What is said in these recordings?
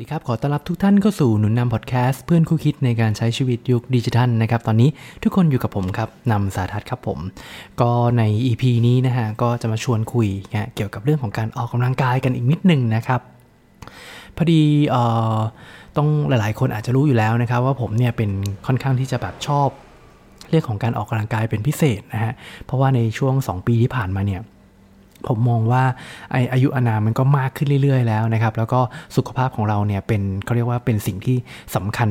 ดีครับ ขอต้อนรับทุกท่านเข้าสู่หนุนนำพอดแคสต์เพื่อนคู่คิดในการใช้ชีวิตยุคดิจิทัลนะครับ ตอนนี้ทุกคนอยู่กับผมครับนำสาทัศครับผม ก็ใน EP นี้นะฮะ ก็จะมาชวนคุยเกี่ยวกับเรื่องของการออกกำลังกายกันอีกนิดหนึ่งนะครับพอดีเอ่อต้องหลาย ๆ คนอาจจะรู้อยู่แล้วนะครับ ว่าผมเนี่ยเป็นค่อนข้างที่จะแบบชอบ เรื่องของการออกกำลังกายเป็นพิเศษนะฮะเพราะว่าในช่วง 2 ปีที่ผ่านมาเนี่ย ผมมองว่าไออายุอานามันก็มากขึ้นเรื่อย ๆ แล้วนะครับ แล้วก็สุขภาพของเราเนี่ยเป็นเขาเรียกว่าเป็นสิ่งที่สำคัญ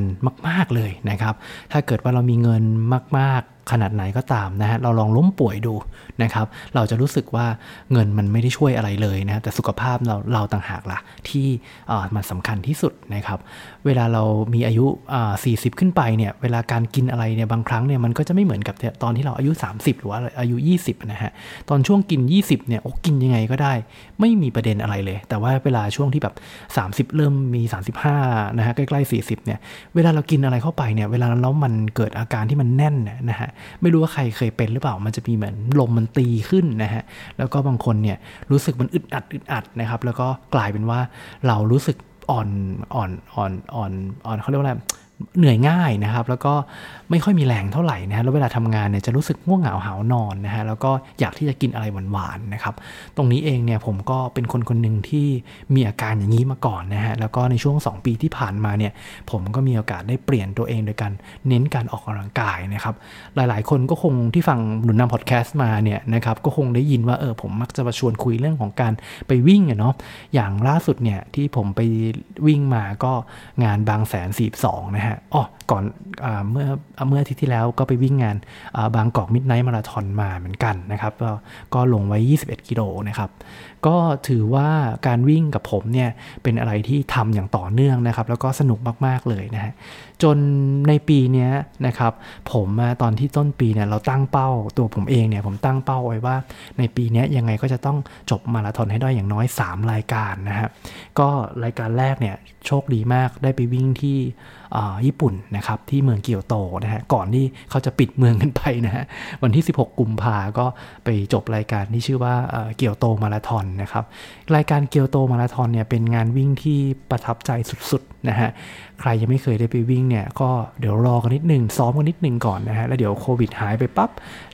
มาก ๆเลยนะครับ ถ้าเกิดว่าเรามีเงินมาก ๆ ขนาดไหนก็ตามนะฮะเราลองล้มป่วยดูนะครับ เราจะรู้สึกว่าเงินมันไม่ได้ช่วยอะไรเลยนะแต่สุขภาพเราเราต่างหากล่ะที่มันสำคัญที่สุดนะครับ เวลาเรามีอายุสี่สิบขึ้นไปเนี่ยเวลาการกินอะไรเนี่ยบางครั้งเนี่ยมันก็จะไม่เหมือนกับตอนที่เราอายุ 30 หรือว่าอายุ 20นะฮะตอนช่วงกิน 20เนี่ยโอ้กินยังไงก็ได้ ไม่มีประเด็นอะไรเลย แต่ว่าเวลาช่วงที่แบบ 30 เริ่มมี 35นะฮะใกล้ๆ40เนี่ยเวลาเรากินอะไรเข้าไปเนี่ยเวลาแล้วมันเกิดอาการที่มันแน่นนะฮะไม่รู้ว่าใครเคยเป็นหรือเปล่า มันจะมีเหมือนลมมันตีขึ้นนะฮะ แล้วก็บางคนเนี่ยรู้สึกมันอึดอัดอึดอัดนะครับ แล้วก็กลายเป็นว่าเรารู้สึกอ่อนอ่อนอ่อนอ่อนอ่อนเขาเรียกว่าอะไร เหนื่อยง่ายนะครับ แล้วก็ไม่ค่อยมีแรงเท่าไหร่นะฮะแล้วเวลาทำงานเนี่ยจะรู้สึกง่วงเหงาหานอนนะฮะแล้วก็อยากที่จะกินอะไรหวานๆนะครับ ตรงนี้เองเนี่ยผมก็เป็นคนคนหนึ่งที่มีอาการอย่างนี้มาก่อนนะฮะแล้วก็ในช่วง 2 ปีที่ผ่านมาเนี่ยผมก็มีโอกาสได้เปลี่ยนตัวเองโดยการเน้นการออกกำลังกายนะครับ หลายๆ คนก็คงที่ฟังหนุนนำพอดแคสต์มาเนี่ยนะครับก็คงได้ยินว่าเออผมมักจะมาชวนคุยเรื่องของการไปวิ่งเนาะอย่างล่าสุดเนี่ยที่ผมไปวิ่งมาก็งานบางแสนสี่สองนะฮะอ๋อก่อนอเมื่อเมื่ออาทิตย์ที่แล้วก็ไปวิ่งงานบางกอกมิดไนท์มาราธอนมาเหมือนกันนะครับ ก็ลงไว้ 21 กิโลนะครับก็ถือว่าการวิ่งกับผมเนี่ยเป็นอะไรที่ทำอย่างต่อเนื่องนะครับ แล้วก็สนุกมาก ๆ เลยนะฮะจนในปีนี้นะครับ ผมตอนที่ต้นปีเนี่ยเราตั้งเป้าตัวผมเองเนี่ยผมตั้งเป้าไว้ว่า ในปีนี้ยังไงก็จะต้องจบมาราธอนให้ได้อย่างน้อย 3 รายการนะฮะก็รายการแรกเนี่ยโชคดีมากได้ไปวิ่งที่ญี่ปุ่นนะครับที่เมืองเกียวโตนะฮะก่อนที่เขาจะปิดเมืองกันไปนะฮะวันที่ 16 กุมภาก็ไปจบรายการที่ชื่อว่าเกียวโตมาราธอนนะครับ รายการเกียวโตมาราธอนเนี่ยเป็นงานวิ่งที่ประทับใจสุดๆนะฮะ ใครยังไม่เคยได้ไปวิ่งเนี่ยก็เดี๋ยวรอกันนิดนึงซ้อมกันนิดนึงก่อนนะฮะ แล้วเดี๋ยวโควิดหายไปปับ๊บ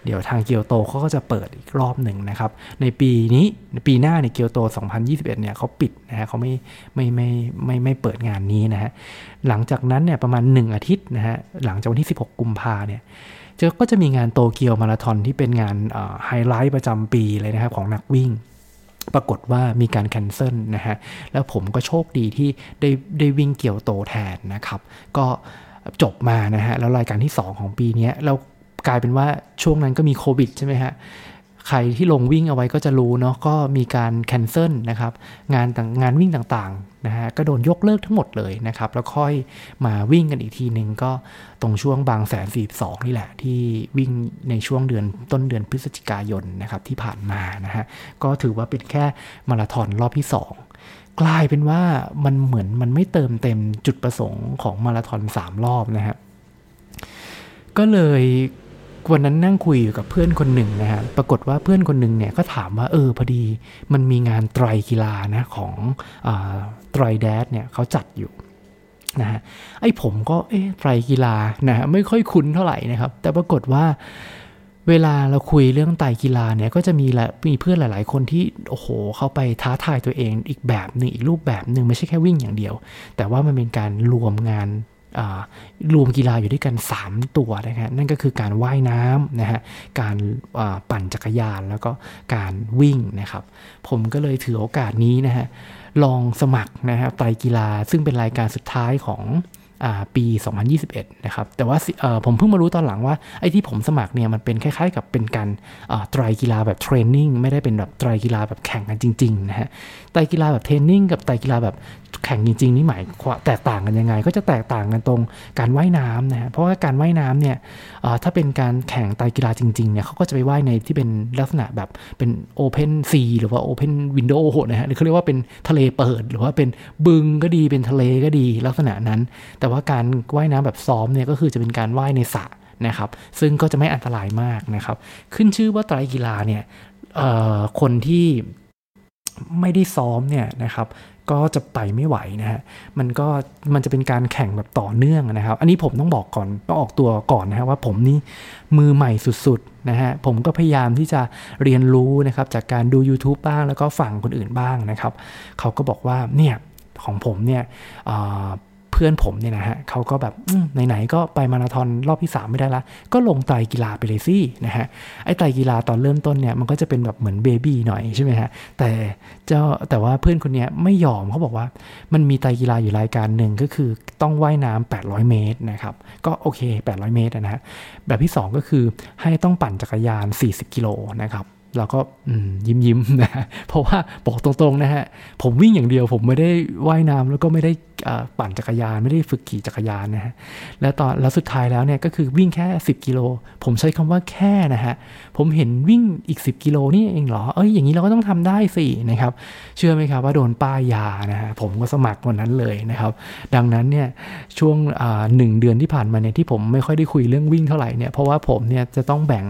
เดี๋ยวทางเกียวโตเขาก็จะเปิดอีกรอบหนึ่งนะครับ ในปีนี้ปีหน้าในเกียวโต 2021 เนี่ยเขาปิดนะฮะเขาไม่ไม่ไม่ไม่ไม่เปิดงานนี้นะฮะ หลังจากนั้นเนี่ยประมาณ 1 อาทิตย์นะฮะหลังจากวันที่ 16 กุมภาเนี่ยจะก็จะมีงานโตเกียวมาราธอนที่เป็นงานไฮไลท์ประจำปีเลยนะครับของนักวิ่ง ปรากฏว่ามีการแคนเซิลนะฮะ แล้วผมก็โชคดีที่ได้ได้วิ่งเกี่ยวโตแทนนะครับ ก็จบมานะฮะ แล้วรายการที่ 2 ของปีนี้เรากลายเป็นว่าช่วงนั้นก็มีโควิดใช่ไหมฮะ ใครที่ลงวิ่งเอาไว้ก็จะรู้เนาะก็มีการแคนเซิลนะครับงานต่างงานวิ่งต่างๆนะฮะก็โดนยกเลิกทั้งหมดเลยนะครับ แล้วค่อยมาวิ่งกันอีกทีหนึ่งก็ตรงช่วงบางแสนสี่สองนี่แหละ ที่วิ่งในช่วงเดือนต้นเดือนพฤศจิกายนนะครับที่ผ่านมานะฮะก็ถือว่าเป็นแค่มาราธอนรอบที่ 2กลายเป็นว่ามันเหมือนมันไม่เติมเต็มจุดประสงค์ของมาราธอน3 รอบนะฮะก็เลย วันนั้นนั่งคุยอยู่กับเพื่อนคนหนึ่งนะฮะ ปรากฏว่าเพื่อนคนหนึ่งเนี่ยก็ถามว่าเออพอดีมันมีงานไตรกีฬานะของอไตรแดดเนี่ยเขาจัดอยู่นะฮะ ไอ้ผมก็เอ๊ะไตรกีฬานะฮะไม่ค่อยคุ้นเท่าไหร่นะครับ แต่ปรากฏว่าเวลาเราคุยเรื่องไตรกีฬาเนี่ยก็จะมีละมีเพื่อนหลาย ๆ คนที่โอ้โหเขาไปท้าทายตัวเองอีกแบบหนึ่งอีกรูปแบบหนึ่งไม่ใช่แค่วิ่งอย่างเดียว แต่ว่ามันเป็นการรวมงาน รวมกีฬาอยู่ด้วยกัน 3 ตัวนะฮะนั่นก็คือการว่ายน้ำนะฮะการปั่นจักรยานแล้วก็การวิ่งนะครับ ผมก็เลยถือโอกาสนี้นะฮะลองสมัครนะฮะไตรกีฬาซึ่งเป็นรายการสุดท้ายของ ปี 2021 นะครับ แต่ว่าผมเพิ่งมารู้ตอนหลังว่าไอ้ที่ผมสมัครเนี่ยมันเป็นคล้ายๆกับเป็นการไตรกีฬาแบบ training ไม่ได้เป็นแบบไตรกีฬาแบบแข่งกันจริงๆนะฮะไตรกีฬาแบบ training กับไตรกีฬาแบบแข่งจริงๆนี่หมายความแตกต่างกันยังไง ก็จะแตกต่างกันตรงการว่ายน้ำนะฮะเพราะว่าการว่ายน้ำเนี่ยถ้าเป็นการแข่งไตรกีฬาจริงๆเนี่ยเขาก็จะไปว่ายในที่เป็นลักษณะแบบเป็น open sea หรือว่า open water นะฮะหรือเขาเรียกว่าเป็นทะเลเปิด หรือว่าเป็นบึงก็ดีเป็นทะเลก็ดีลักษณะนั้นแแต่ว่าการว่ายน้ำแบบซ้อมเนี่ยก็คือจะเป็นการว่ายในสระนะครับ ซึ่งก็จะไม่อันตรายมากนะครับ ขึ้นชื่อว่าไตรกีฬาเนี่ยคนที่ไม่ได้ซ้อมเนี่ยนะครับก็จะไปไม่ไหวนะฮะ มันก็มันจะเป็นการแข่งแบบต่อเนื่องนะครับ อันนี้ผมต้องบอกก่อนต้องออกตัวก่อนนะฮะว่าผมนี่มือใหม่สุดๆนะฮะ ผมก็พยายามที่จะเรียนรู้นะครับจากการดู YouTube บ้างแล้วก็ฟังคนอื่นบ้างนะครับ เขาก็บอกว่าเนี่ยของผมเนี่ย เพื่อนผมเนี่ยนะฮะเขาก็แบบไหนๆก็ไปมาราธอนรอบที่ 3 ไม่ได้ละ ก็ลงไตกีฬาไปเลยสินะฮะไอ้ไตกีฬาตอนเริ่มต้นเนี่ยมันก็จะเป็นแบบเหมือนเบบี้หน่อยใช่ไหมฮะแต่เจ้าแต่ว่าเพื่อนคนนี้ไม่ยอมเขาบอกว่ามันมีไตกีฬาอยู่รายการหนึ่งก็คือต้องว่ายน้ำ800 เมตรนะครับก็โอเค 800 เมตรนะฮะแบบที่ 2 ก็คือให้ต้องปั่นจักรยาน 40 กิโลนะครับเราก็ยิ้มยิ้มนะเพราะว่าบอกตรงๆนะฮะผมวิ่งอย่างเดียวผมไม่ได้ว่ายน้ำแล้วก็ไม่ได้ปั่นจักรยานไม่ได้ฝึกขี่จักรยานนะฮะแล้วตอนแล้วสุดท้ายแล้วเนี่ยก็คือวิ่งแค่ 10 กิโล ผมใช้คำว่าแค่นะฮะผมเห็นวิ่งอีก 10 กิโลนี่เองเหรอเอ้ยอย่างนี้เราก็ต้องทำได้สินะครับเชื่อไหมครับว่าโดนป้ายยานะฮะผมก็สมัครวันนั้นเลยนะครับ ดังนั้นเนี่ยช่วงหนึ่งเดือนที่ผ่านมาเนี่ยที่ผมไม่ค่อยได้คุยเรื่องวิ่งเท่าไหร่เนี่ยเพราะว่าผมเนี่ยจะต้องแบ่ง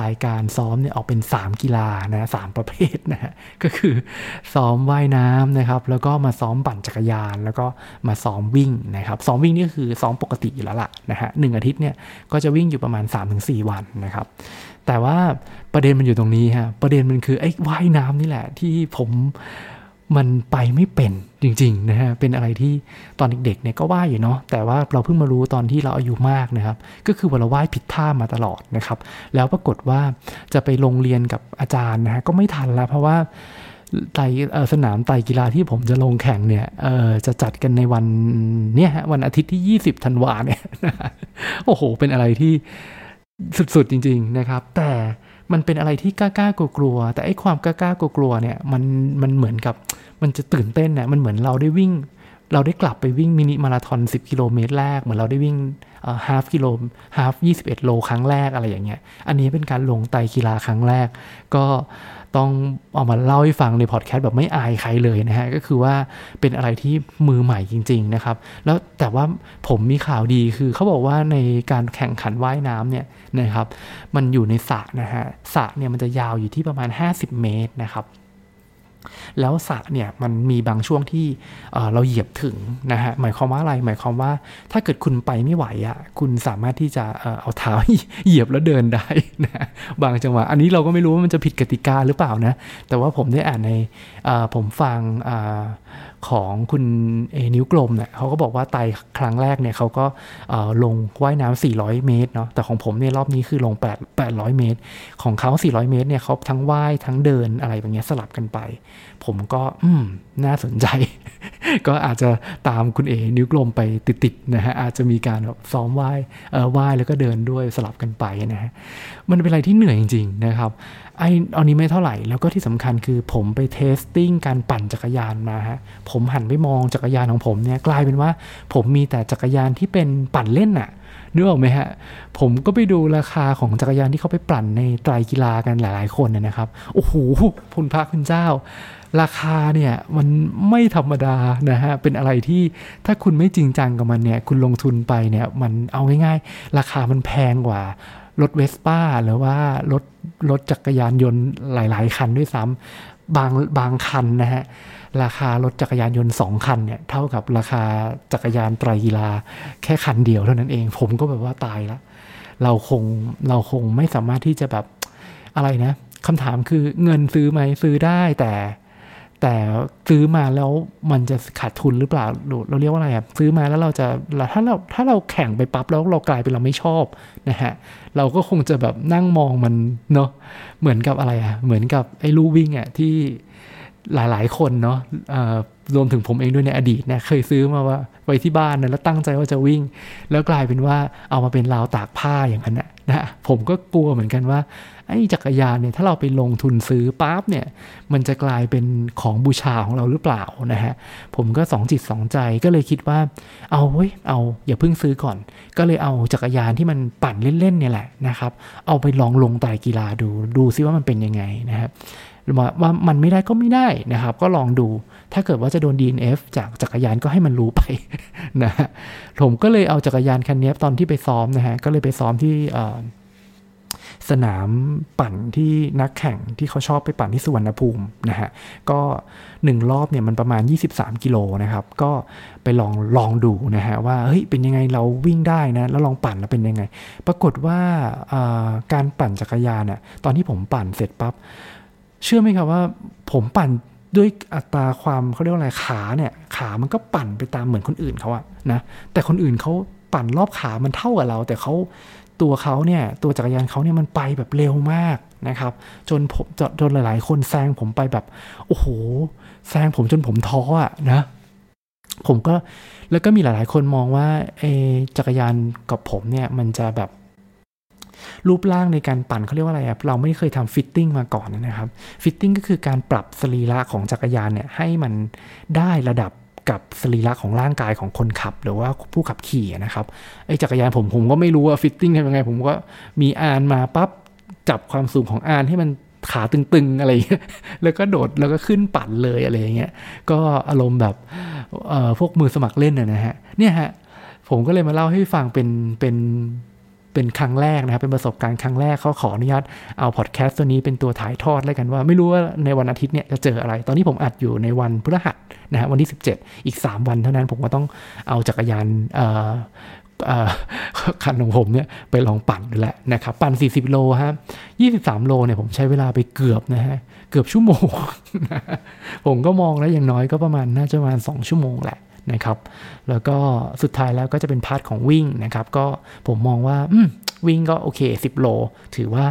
รายการซ้อมเนี่ยออกเป็น 3 กีฬานะสประเภทนะฮะก็คือซ้อมว่ายน้ำนะครับแล้วก็มาซ้อมปั่นจักรยานแล้วแล้วก็มาซ้อมวิ่งนะครับซ้อมวิ่งนี่คือซ้อมปกติอยู่แล้วล่ะนะฮะหนึ่งอาทิตย์เนี่ยก็จะวิ่งอยู่ประมาณ 3-4 วันนะครับ แต่ว่าประเด็นมันอยู่ตรงนี้ฮะประเด็นมันคือไอ้ว่ายน้ำนี่แหละที่ผมมันไปไม่เป็นจริงๆนะฮะ เป็นอะไรที่ตอนเด็กๆเนี่ยก็ว่ายอยู่เนาะ แต่ว่าเราเพิ่งมารู้ตอนที่เราอายุมากนะครับ ก็คือว่าว่ายผิดท่ามาตลอดนะครับ แล้วปรากฏว่าจะไปลงเรียนกับอาจารย์นะฮะก็ไม่ทันแล้วเพราะว่า ไตสนามไตกีฬาที่ผมจะลงแข่งเนี่ยจะจัดกันในวันเนี่ยวันอาทิตย์ที่ 20ธันวาเนี่ยโอ้โห เป็นอะไรที่สุดๆจริง ๆนะครับ แต่มันเป็นอะไรที่กล้าๆกลัวๆแต่ไอ้ความกล้าๆกลัวๆเนี่ยมันมันเหมือนกับมันจะตื่นเต้นเนี่ยมันเหมือนเราได้วิ่ง เราได้กลับไปวิ่งมินิมาราธอน 10 กิโลเมตรแรก เหมือนเราได้วิ่งฮาฟกิโลฮาฟ21 โลครั้งแรกอะไรอย่างเงี้ย อันนี้เป็นการลงไตรกีฬาครั้งแรก ก็ ต้องเอามาเล่าให้ฟังในพอดแคสต์แบบไม่อายใครเลยนะฮะ ก็คือว่าเป็นอะไรที่มือใหม่จริง ๆ นะครับ แล้วแต่ว่าผมมีข่าวดีคือเขาบอกว่าในการแข่งขันว่ายน้ำเนี่ยนะครับ มันอยู่ในสระนะฮะสระเนี่ยมันจะยาวอยู่ที่ประมาณ 50 เมตรนะครับ แล้วสระเนี่ยมันมีบางช่วงที่เราเหยียบถึงนะฮะหมายความว่าอะไรหมายความว่าถ้าเกิดคุณไปไม่ไหวอะ่ะคุณสามารถที่จะเอาเท้าเหยียบแล้วเดินได้นะบางจังหวะอันนี้เราก็ไม่รู้ว่ามันจะผิดกติกาหรือเปล่านะ แต่ว่าผมได้อ่านในผมฟัง ของคุณเอนิ้วกลมเนี่ยเขาก็บอกว่าไตรครั้งแรกเนี่ยเขาก็ลงว่ายน้ำ400 เมตรเนาะแต่ของผมเนี่ยรอบนี้คือลง 8 800 เมตร ของเขา400 เมตรเนี่ยเขาทั้งว่ายทั้งเดินอะไรแบบนี้สลับกันไป ผมก็อืม น่าสนใจ ก็อาจจะตามคุณเอนิ้วกลมไปติดๆนะฮะอาจจะมีการแบบซ้อมว่ายเออว่ายแล้วก็เดินด้วยสลับกันไปนะฮะมันเป็นอะไรที่เหนื่อยจริงๆนะครับไอ้อันนี้ไม่เท่าไหร่แล้วก็ที่สำคัญคือผมไป testing การปั่นจักรยานมาฮะผมหันไปมองจักรยานของผมเนี่ยกลายเป็นว่า ผมมีแต่จักรยานที่เป็นปั่นเล่นอะนึกออกไหมฮะ ผมก็ไปดูราคาของจักรยานที่เขาไปปั่นในไตรกีฬากันหลายๆคนนะครับ โอ้โหคุณพระคุณเจ้า ราคาเนี่ยมันไม่ธรรมดานะฮะ เป็นอะไรที่ถ้าคุณไม่จริงจังกับมันเนี่ย คุณลงทุนไปเนี่ยมันเอาง่ายๆ ราคามันแพงกว่ารถเวสป้าหรือว่ารถรถจักรยานยนต์หลาย ๆ คันด้วยซ้ำบางบางคันนะฮะ ราคารถจักรยานยนต์สองคันเนี่ย เท่ากับราคาจักรยานไตรกีฬาแค่คันเดียวเท่านั้นเอง ผมก็แบบว่าตายล้วเราคงเราคงไม่สามารถที่จะแบบอะไรนะคำถามคือเงินซื้อไหมซื้อได้แต่ แต่ซื้อมาแล้วมันจะขาดทุนหรือเปล่าเราเรียกว่าอะไรอะซื้อมาแล้วเราจะถ้าเราถ้าเราแข่งไปปั๊บแล้วเรากลายเป็นเราไม่ชอบนะฮะเราก็คงจะแบบนั่งมองมันเนาะเหมือนกับอะไรอะเหมือนกับไอ้ลู่วิ่งอะที่ หลายๆ คนเนาะรวมถึงผมเองด้วยในอดีตเนี่ยเคยซื้อมาว่าไว้ที่บ้านนะแล้วตั้งใจว่าจะวิ่ง แล้วกลายเป็นว่าเอามาเป็นราวตากผ้าอย่างนั้นนะผมก็กลัวเหมือนกันว่าไอ้จักรยานเนี่ยถ้าเราไปลงทุนซื้อปั๊บเนี่ยมันจะกลายเป็นของบูชาของเราหรือเปล่านะฮะผมก็สองจิตสองใจก็เลยคิดว่า เอาเว้ยเอาอย่าเพิ่งซื้อก่อน ก็เลยเอาจักรยานที่มันปั่นเล่นๆเนี่ยแหละนะครับเอาไปลองลงไตกีฬาดูดูซิว่ามันเป็นยังไงนะครับ ว่ามันไม่ได้ก็ไม่ได้นะครับ ก็ลองดู ถ้าเกิดว่าจะโดน DNF จากจักรยานก็ให้มันรู้ไปนะผมก็เลยเอาจักรยานคันนี้ตอนที่ไปซ้อมนะฮะ ก็เลยไปซ้อมที่สนามปั่นที่นักแข่งที่เขาชอบไปปั่นที่สุวรรณภูมินะฮะ ก็หนึ่งรอบเนี่ยมันประมาณ 23 กิโลนะครับ ก็ไปลองลองดูนะฮะว่าเฮ้ยเป็นยังไงเราวิ่งได้นะ แล้วลองปั่นแล้วเป็นยังไง ปรากฏว่าการปั่นจักรยานน่ะตอนที่ผมปั่นเสร็จปั๊บ เชื่อไหมครับว่าผมปั่นด้วยอัตราความเขาเรียกว่าอะไรขาเนี่ยขามันก็ปั่นไปตามเหมือนคนอื่นเขาอะนะแต่คนอื่นเขาปั่นรอบขามันเท่ากับเรา แต่เขาตัวเขาเนี่ยตัวจักรยานเขาเนี่ยมันไปแบบเร็วมากนะครับ จนผมจนหลาย ๆ คนแซงผมไปแบบโอ้โหแซงผมจนผมท้ออะนะผมก็แล้วก็มีหลาย ๆ คนมองว่าเอจักรยานกับผมเนี่ยมันจะแบบ รูปร่างในการปั่นเขาเรียกว่าอะไรเราไม่เคยทำ fitting มาก่อนนะครับ fitting ก็คือการปรับสรีระของจักรยานเนี่ยให้มันได้ระดับกับสรีระของร่างกายของคนขับ หรือว่าผู้ขับขี่นะครับไอ้จักรยานผมผมก็ไม่รู้ว่า fitting ทำยังไง ผมก็มีอานมาปั๊บจับความสูงของอานให้มันขาตึงๆอะไรเงี้ย แล้วก็โดดแล้วก็ขึ้นปั่นเลยอะไรเงี้ย ก็อารมณ์แบบพวกมือสมัครเล่นนะฮะ เนี่ยฮะ ผมก็เลยมาเล่าให้ฟังเป็นเป็น เป็นครั้งแรกนะครับ เป็นประสบการณ์ครั้งแรกเขาขออนุญาตเอาพอดแคสต์ตัวนี้เป็นตัวถ่ายทอดแล้วกันว่า ไม่รู้ว่าในวันอาทิตย์เนี่ยจะเจออะไร ตอนนี้ผมอัดอยู่ในวันพฤหัสนะฮะวันที่ 17 อีก 3 วันเท่านั้นผมก็ต้องเอาจักรยานคันของผมเนี่ยไปลองปั่นดูแหละนะครับ ปั่น 40 โลฮะ23 โลเนี่ยผมใช้เวลาไปเกือบนะฮะ เกือบชั่วโมง ผมก็มองแล้วอย่างน้อยก็ประมาณน่าจะประมาณ 2 ชั่วโมงแหละ นะครับ แล้วก็สุดท้ายแล้วก็จะเป็นพาร์ทของวิ่งนะครับ ก็ผมมองว่าวิ่งก็โอเค 10 โล ถือว่า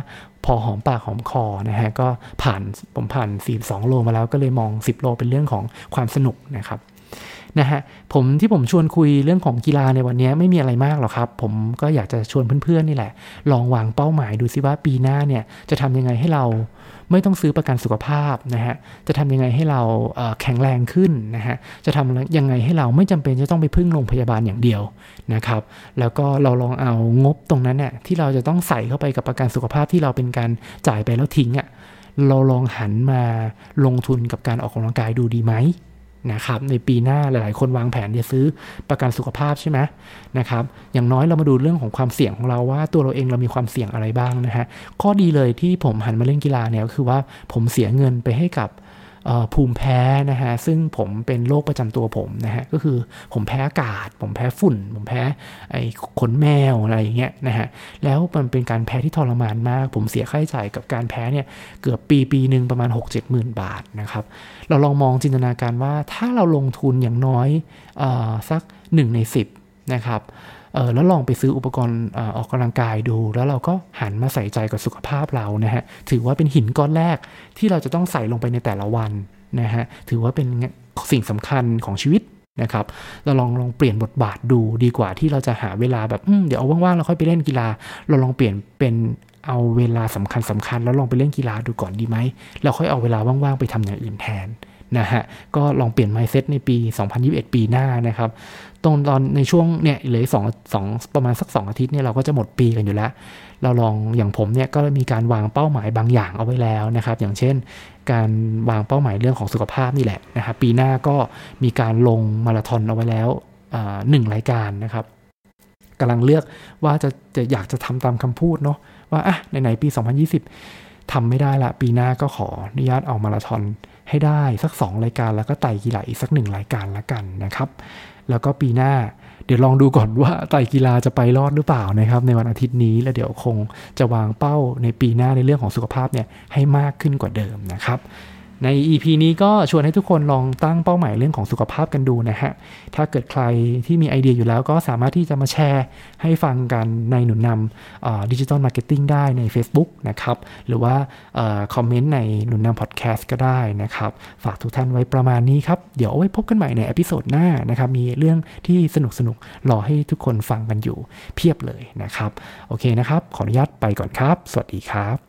พอหอมปากหอมคอนะฮะ ก็ผ่านผมผ่าน 42 โลมาแล้วก็เลยมอง 10 โลเป็นเรื่องของความสนุกนะครับ นะฮะผมที่ผมชวนคุยเรื่องของกีฬาในวันนี้ไม่มีอะไรมากหรอกครับ ผมก็อยากจะชวนเพื่อนๆนี่แหละ ลองวางเป้าหมายดูซิว่าปีหน้าเนี่ยจะทำยังไงให้เราไม่ต้องซื้อประกันสุขภาพนะฮะจะทำยังไงให้เราแข็งแรงขึ้นนะฮะจะทำยังไงให้เราไม่จำเป็นจะต้องไปพึ่งโรงพยาบาลอย่างเดียวนะครับแล้วก็เราลองเอางบตรงนั้นเนี่ยที่เราจะต้องใส่เข้าไปกับประกันสุขภาพที่เราเป็นการจ่ายไปแล้วทิ้งอะ่ะเราลองหันมาลงทุนกับการออกกำลังกายดูดีไหม นะครับในปีหน้าหลาย ๆ คนวางแผนจะซื้อประกันสุขภาพใช่ไหมนะครับอย่างน้อยเรามาดูเรื่องของความเสี่ยงของเราว่าตัวเราเองเรามีความเสี่ยงอะไรบ้างนะฮะข้อดีเลยที่ผมหันมาเล่นกีฬาเนี่ยก็คือว่าผมเสียเงินไปให้กับ ภูมิแพ้นะฮะซึ่งผมเป็นโรคประจำตัวผมนะฮะก็คือผมแพ้อากาศ ผมแพ้ฝุ่น ผมแพ้ไอ้ขนแมวอะไรอย่างเงี้ยนะฮะแล้วมันเป็นการแพ้ที่ทรมานมาก ผมเสียค่าใช้จ่ายกับการแพ้เนี่ยเกือบปีปีหนึ่งประมาณ 6 7หมื่นบาทนะครับเราลองมองจินตนาการว่าถ้าเราลงทุนอย่างน้อยอสัก 1 ใน 10นะครับ เออแล้วลองไปซื้ออุปกรณ์ออกกำลังกายดู แล้วเราก็หันมาใส่ใจกับสุขภาพเรานะฮะถือว่าเป็นหินก้อนแรกที่เราจะต้องใส่ลงไปในแต่ละวันนะฮะถือว่าเป็นสิ่งสำคัญของชีวิตนะครับเราลองลองเปลี่ยนบทบาทดูดีกว่าที่เราจะหาเวลาแบบเดี๋ยวเอาว่างๆเราค่อยไปเล่นกีฬา เราลองเปลี่ยนเป็นเอาเวลาสำคัญสำคัญแล้วลองไปเล่นกีฬาดูก่อนดีไหมเราค่อยเอาเวลาว่างๆไปทำอย่างอื่นแทน นะฮะก็ลองเปลี่ยน mindset ในปี 2021 ปีหน้านะครับตรงตอนในช่วงเนี่ยเหลือสองสองประมาณสัก 2 อาทิตย์เนี่ยเราก็จะหมดปีกันอยู่แล้ว เราลองอย่างผมเนี่ยก็มีการวางเป้าหมายบางอย่างเอาไว้แล้วนะครับ อย่างเช่น การวางเป้าหมายเรื่องของสุขภาพนี่แหละนะครับปีหน้าก็มีการลงมาราธอนเอาไว้แล้วหนึ่งรายการนะครับกำลังเลือกว่าจะจะอยากจะทำตามคำพูดเนาะว่าอะไหนๆปี 2020ทำไม่ได้ละ ปีหน้าก็ขออนุญาตออกมาราธอน ให้ได้สัก 2 รายการแล้วก็ไต่กีฬาอีกสักหนึ่งรายการละกันนะครับ แล้วก็ปีหน้าเดี๋ยวลองดูก่อนว่าไต่กีฬาจะไปรอดหรือเปล่านะครับ ในวันอาทิตย์นี้แล้วเดี๋ยวคงจะวางเป้าในปีหน้าในเรื่องของสุขภาพเนี่ยให้มากขึ้นกว่าเดิมนะครับ ใน EP นี้ก็ชวนให้ทุกคนลองตั้งเป้าหมายเรื่องของสุขภาพกันดูนะฮะ ถ้าเกิดใครที่มีไอเดียอยู่แล้วก็สามารถที่จะมาแชร์ให้ฟังกันในหนุนนำ digital marketing ได้ใน Facebook นะครับ หรือว่าคอมเมนต์ในหนุนนำพอดแคสต์ก็ได้นะครับ ฝากทุกท่านไว้ประมาณนี้ครับ เดี๋ยวเอาไว้พบกันใหม่ใน episode หน้านะครับ มีเรื่องที่สนุกสนุกรอให้ทุกคนฟังกันอยู่เพียบเลยนะครับ โอเคนะครับ ขออนุญาตไปก่อนครับ สวัสดีครับ